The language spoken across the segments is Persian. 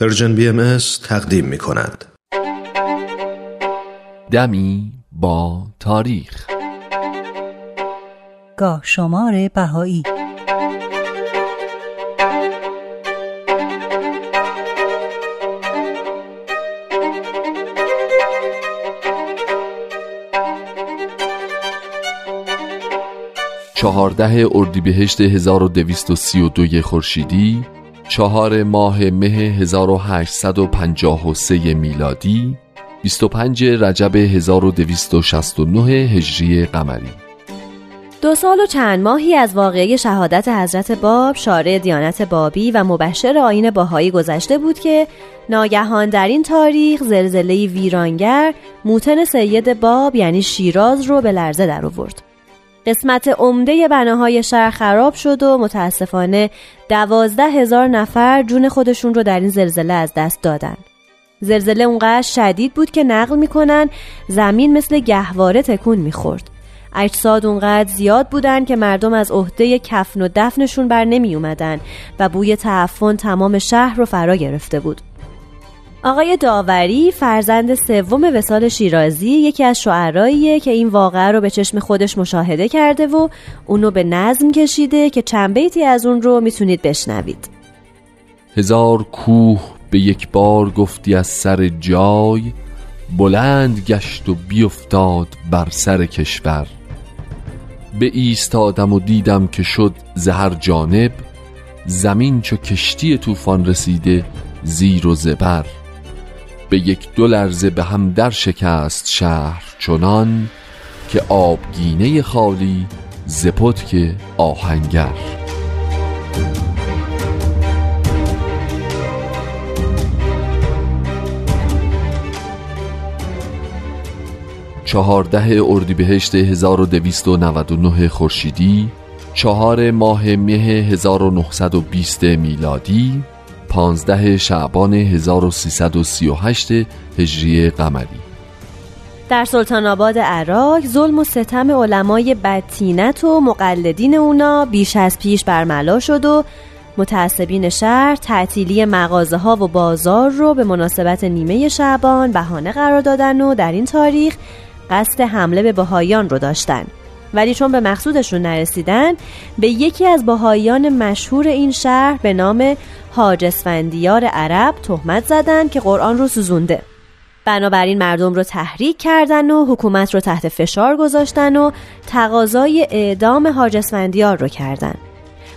پرژن بی ام تقدیم می کند. دمی با تاریخ گاه شمار بهایی چهارده اردیبهشت 1232 خورشیدی چهار ماه مه 1853 میلادی 25 رجب 1269 هجری قمری دو سال و چند ماهی از واقعه شهادت حضرت باب شارع دیانت بابی و مبشر آین باهایی گذشته بود که ناگهان در این تاریخ زلزله ویرانگر موتن سید باب یعنی شیراز رو به لرزه در آورد. قسمت عمده بناهای شهر خراب شد و متاسفانه دوازده هزار نفر جون خودشون رو در این زلزله از دست دادن. زلزله اونقدر شدید بود که نقل می‌کنن زمین مثل گهواره تکون می‌خورد. اجساد اونقدر زیاد بودن که مردم از عهده کفن و دفنشون بر نمی اومدن و بوی تعفن تمام شهر رو فرا گرفته بود. آقای داوری فرزند سوم وسال شیرازی یکی از شعراییه که این واقعه رو به چشم خودش مشاهده کرده و اونو به نظم کشیده که چند بیتی از اون رو می‌تونید بشنوید. هزار کوه به یک بار گفتی از سر جای بلند گشت و بیفتاد بر سر کشور. به ایستادم و دیدم که شد زهر جانب زمین چو کشتی طوفان رسیده زیر و زبر. به یک دو لرزه به هم در شکست شهر چنان که آبگینه خالی که آهنگر. چهارده اردیبهشت 1299 خورشیدی چهار ماه مه 1920 میلادی پانزده شعبان 1338 هجری قمری. در سلطان آباد عراق ظلم و ستم علمای بدتینت و مقلدین اونا بیش از پیش برملا شد و متعصبین شهر تعطیلی مغازه ها و بازار رو به مناسبت نیمه شعبان بهانه قرار دادن و در این تاریخ قصد حمله به بهایان رو داشتن. ولی چون به مقصودشون نرسیدن به یکی از باهایان مشهور این شهر به نام حاج اسفندیار عرب تهمت زدن که قرآن رو سوزونده. بنابراین مردم رو تحریک کردن و حکومت رو تحت فشار گذاشتن و تقاضای اعدام حاج اسفندیار رو کردن.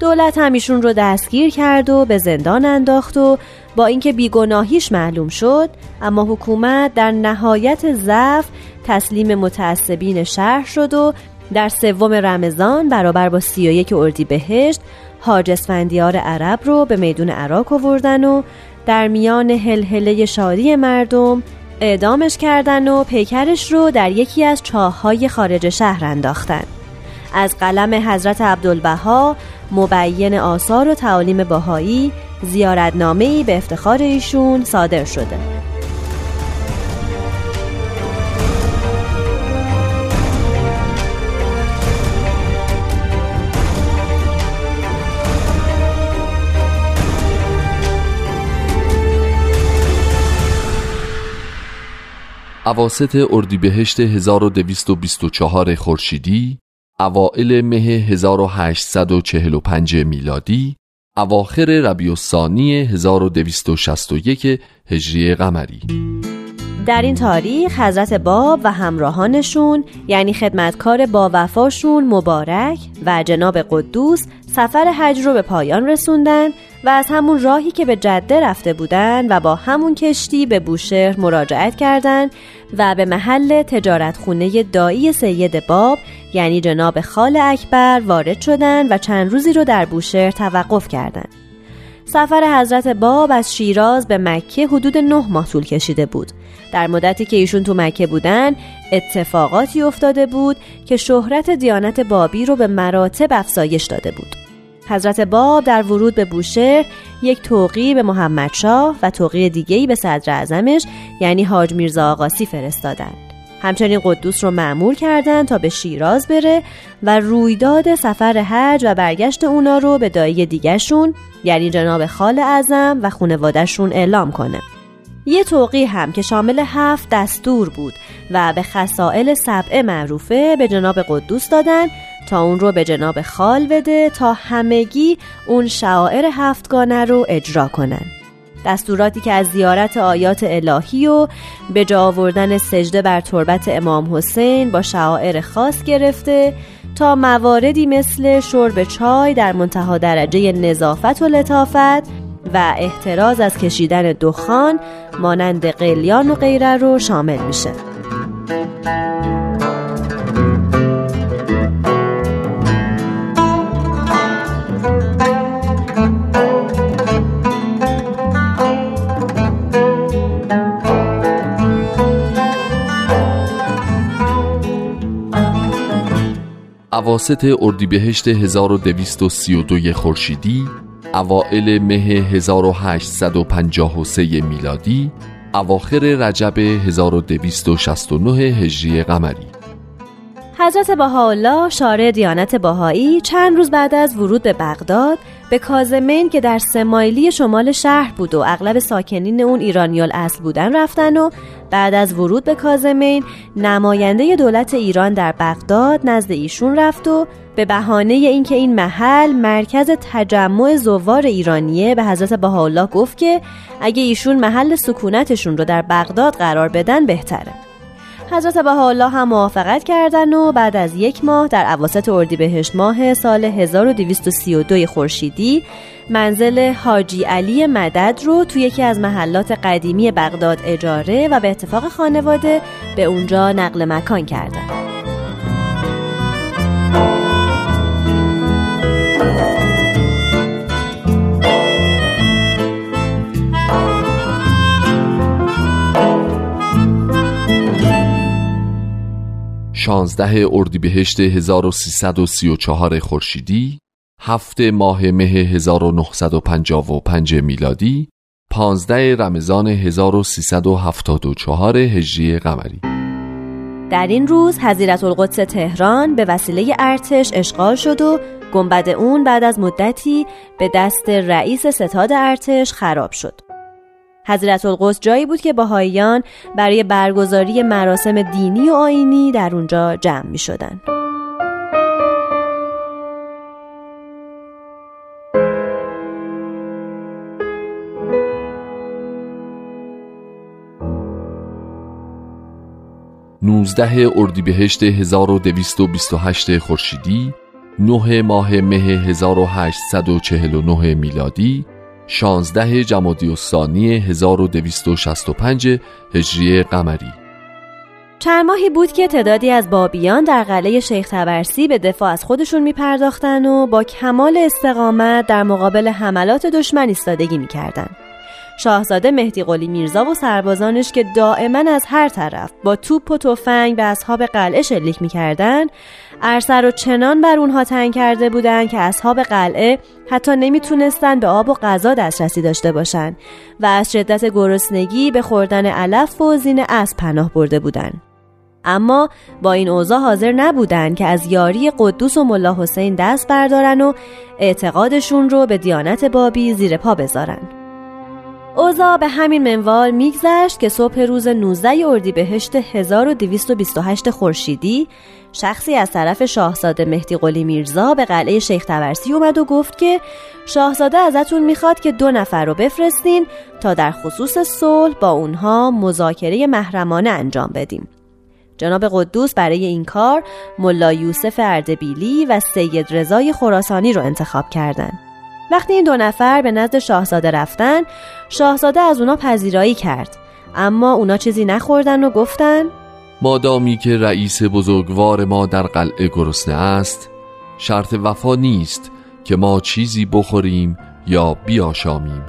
دولت همیشون رو دستگیر کرد و به زندان انداخت و با اینکه بیگناهیش معلوم شد اما حکومت در نهایت ضعف تسلیم متعصبین شهر شد و در سوم رمضان برابر با سی و یک اردی بهشت حاج اسفندیار عرب رو به میدون عراق آوردن و در میان هلهله شادی مردم اعدامش کردن و پیکرش رو در یکی از چاههای خارج شهر انداختن. از قلم حضرت عبدالبها مبین آثار و تعالیم باهایی زیارتنامه‌ای به افتخار ایشون صادر شده. اواسط اردیبهشت 1224 خورشیدی اوائل مه 1845 میلادی اواخر ربیع الثانی 1261 هجری قمری. در این تاریخ حضرت باب و همراهانشون یعنی خدمتکار با وفاشون مبارک و جناب قدوس سفر حج رو به پایان رسوندن و از همون راهی که به جده رفته بودن و با همون کشتی به بوشهر مراجعت کردند و به محل تجارت خونه دایی سید باب یعنی جناب خال اکبر وارد شدند و چند روزی رو در بوشهر توقف کردند. سفر حضرت باب از شیراز به مکه حدود نه ماه طول کشیده بود در مدتی که ایشون تو مکه بودن اتفاقاتی افتاده بود که شهرت دیانت بابی رو به مراتب افزایش داده بود حضرت باب در ورود به بوشهر یک توقی به محمد شاه و توقی دیگهی به صدر اعظمش یعنی حاج میرزا آقاسی فرستادند. همچنین قدوس رو معمور کردن تا به شیراز بره و رویداد سفر حج و برگشت اونا رو به دایی دیگهشون یعنی جناب خال اعظم و خونوادهشون اعلام کنه. یه توقی هم که شامل هفت دستور بود و به خسائل سبعه معروفه به جناب قدوس دادن تا اون رو به جناب خال بده تا همگی اون شعائر هفتگانه رو اجرا کنن. دستوراتی که از زیارت آیات الهی و به جا آوردن سجده بر تربت امام حسین با شعائر خاص گرفته تا مواردی مثل شرب چای در منتها درجه نظافت و لطافت و احتراز از کشیدن دخان مانند قلیان و غیره رو شامل میشه. اواسط اردیبهشت 1232 خورشیدی اوائل مه 1853 میلادی اواخر رجب 1269 هجری قمری. حضرت بهاءالله شارع دیانت باهایی چند روز بعد از ورود به بغداد به کازمین که در سمایلی شمال شهر بود و اغلب ساکنین اون ایرانیال اصل بودن رفتن و بعد از ورود به کازمین نماینده دولت ایران در بغداد نزد ایشون رفت و به بهانه اینکه این محل مرکز تجمع زوار ایرانیه به حضرت بهاءالله گفت که اگه ایشون محل سکونتشون رو در بغداد قرار بدن بهتره. حضرت بهاءالله هم موافقت کردن و بعد از یک ماه در اواسط اردیبهشت ماه سال 1232 خورشیدی منزل حاجی علی مدد رو توی یکی از محلات قدیمی بغداد اجاره و به اتفاق خانواده به اونجا نقل مکان کردند. 16 اردیبهشت 1334 خورشیدی هفت ماه مه 1955 میلادی 15 رمضان 1374 هجری قمری. در این روز حضیرت القدس تهران به وسیله ارتش اشغال شد و گنبد اون بعد از مدتی به دست رئیس ستاد ارتش خراب شد. حضرت القدس جایی بود که باهاییان برای برگزاری مراسم دینی و آینی در اونجا جمع می شدن. نوزده اردیبهشت 1228 خورشیدی نه ماه مه 1849 میلادی 16 جمادی الثانی 1265 هجری قمری چند ماهی بود که تعدادی از بابیان در قلعه شیخ تبرسی به دفاع از خودشون می پرداختن و با کمال استقامت در مقابل حملات دشمن ایستادگی می کردن. شاهزاده مهدی قلی میرزا و سربازانش که دائما از هر طرف با توپ و تفنگ به اصحاب قلعه شلیک می‌کردند ارسر و چنان بر اونها تنگ کرده بودند که اصحاب قلعه حتی نمی‌تونستند به آب و غذا دسترسی داشته باشند و از شدت گرسنگی به خوردن علف و زین اسب پناه برده بودند اما با این اوضاع حاضر نبودند که از یاری قدوس و ملا حسین دست بردارن و اعتقادشون رو به دیانت بابی زیر پا بذارن. اوزا به همین منوال میگذشت که صبح روز 19 اردیبهشت 1228 خورشیدی شخصی از طرف شاهزاده مهدی قلی میرزا به قلعه شیخ تورسی اومد و گفت که شاهزاده ازتون می‌خواد که دو نفر رو بفرستین تا در خصوص صلح با اونها مذاکره محرمانه انجام بدیم. جناب قدوس برای این کار ملا یوسف اردبیلی و سید رضای خراسانی رو انتخاب کردند. وقتی این دو نفر به نزد شاهزاده رفتن شاهزاده از اونا پذیرایی کرد. اما اونا چیزی نخوردن و گفتن مادامی که رئیس بزرگوار ما در قلعه گرسنه است شرط وفا نیست که ما چیزی بخوریم یا بیاشامیم.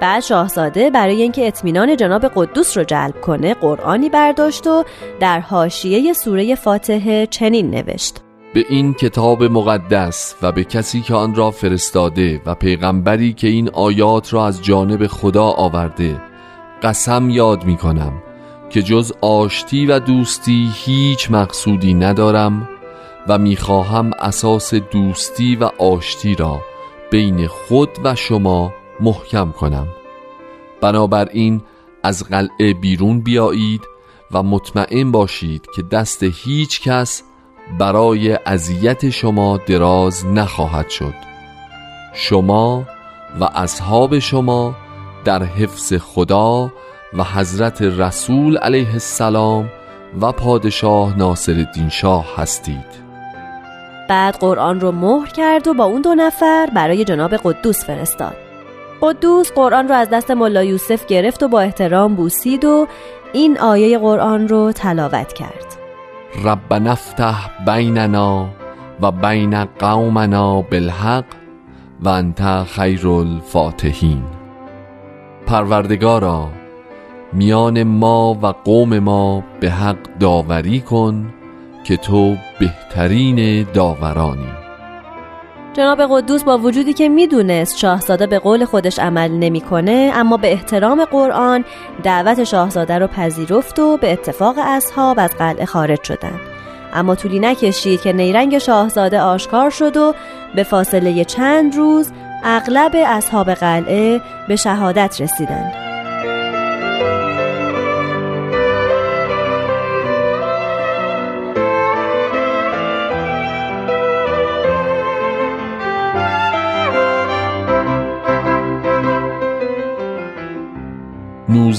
بعد شاهزاده برای اینکه اطمینان جناب قدوس رو جلب کنه قرآنی برداشت و در حاشیه سوره فاتحه چنین نوشت. به این کتاب مقدس و به کسی که آن را فرستاده و پیغمبری که این آیات را از جانب خدا آورده قسم یاد می کنم که جز آشتی و دوستی هیچ مقصودی ندارم و می‌خواهم اساس دوستی و آشتی را بین خود و شما محکم کنم. بنابراین از قلعه بیرون بیایید و مطمئن باشید که دست هیچ کس برای اذیت شما دراز نخواهد شد. شما و اصحاب شما در حفظ خدا و حضرت رسول علیه السلام و پادشاه ناصر الدین شاه هستید. بعد قرآن رو مهر کرد و با اون دو نفر برای جناب قدوس فرستاد. قدوس قرآن رو از دست ملا یوسف گرفت و با احترام بوسید و این آیه قرآن رو تلاوت کرد. رب نفتح بیننا و بین قومنا بالحق و انت خیر الفاتحین. پروردگارا میان ما و قوم ما به حق داوری کن که تو بهترین داورانی. جناب قدوس با وجودی که می‌دونست شاهزاده به قول خودش عمل نمی‌کنه اما به احترام قرآن دعوت شاهزاده رو پذیرفت و به اتفاق اصحاب از قلعه خارج شدند. اما طولی نکشید که نیرنگ شاهزاده آشکار شد و به فاصله چند روز اغلب اصحاب قلعه به شهادت رسیدند.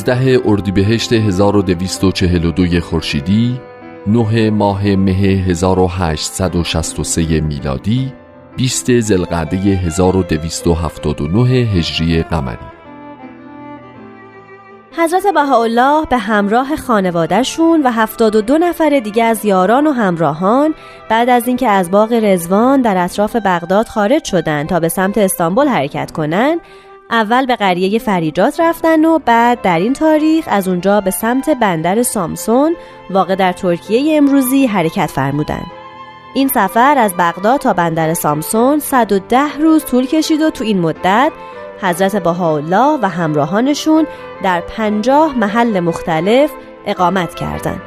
19 اردیبهشت 1242 خورشیدی 9 ماه مه 1863 میلادی 20 زلقعده 1279 هجری قمری. حضرت بهاءالله به همراه خانوادهشون و 72 نفر دیگه از یاران و همراهان بعد از اینکه از باغ رزوان در اطراف بغداد خارج شدند تا به سمت استانبول حرکت کنند اول به قریه فریجات رفتن و بعد در این تاریخ از اونجا به سمت بندر سامسون واقع در ترکیه امروزی حرکت فرمودند. این سفر از بغداد تا بندر سامسون 110 روز طول کشید و تو این مدت حضرت بهاءالله و همراهانشون در پنجاه محل مختلف اقامت کردند.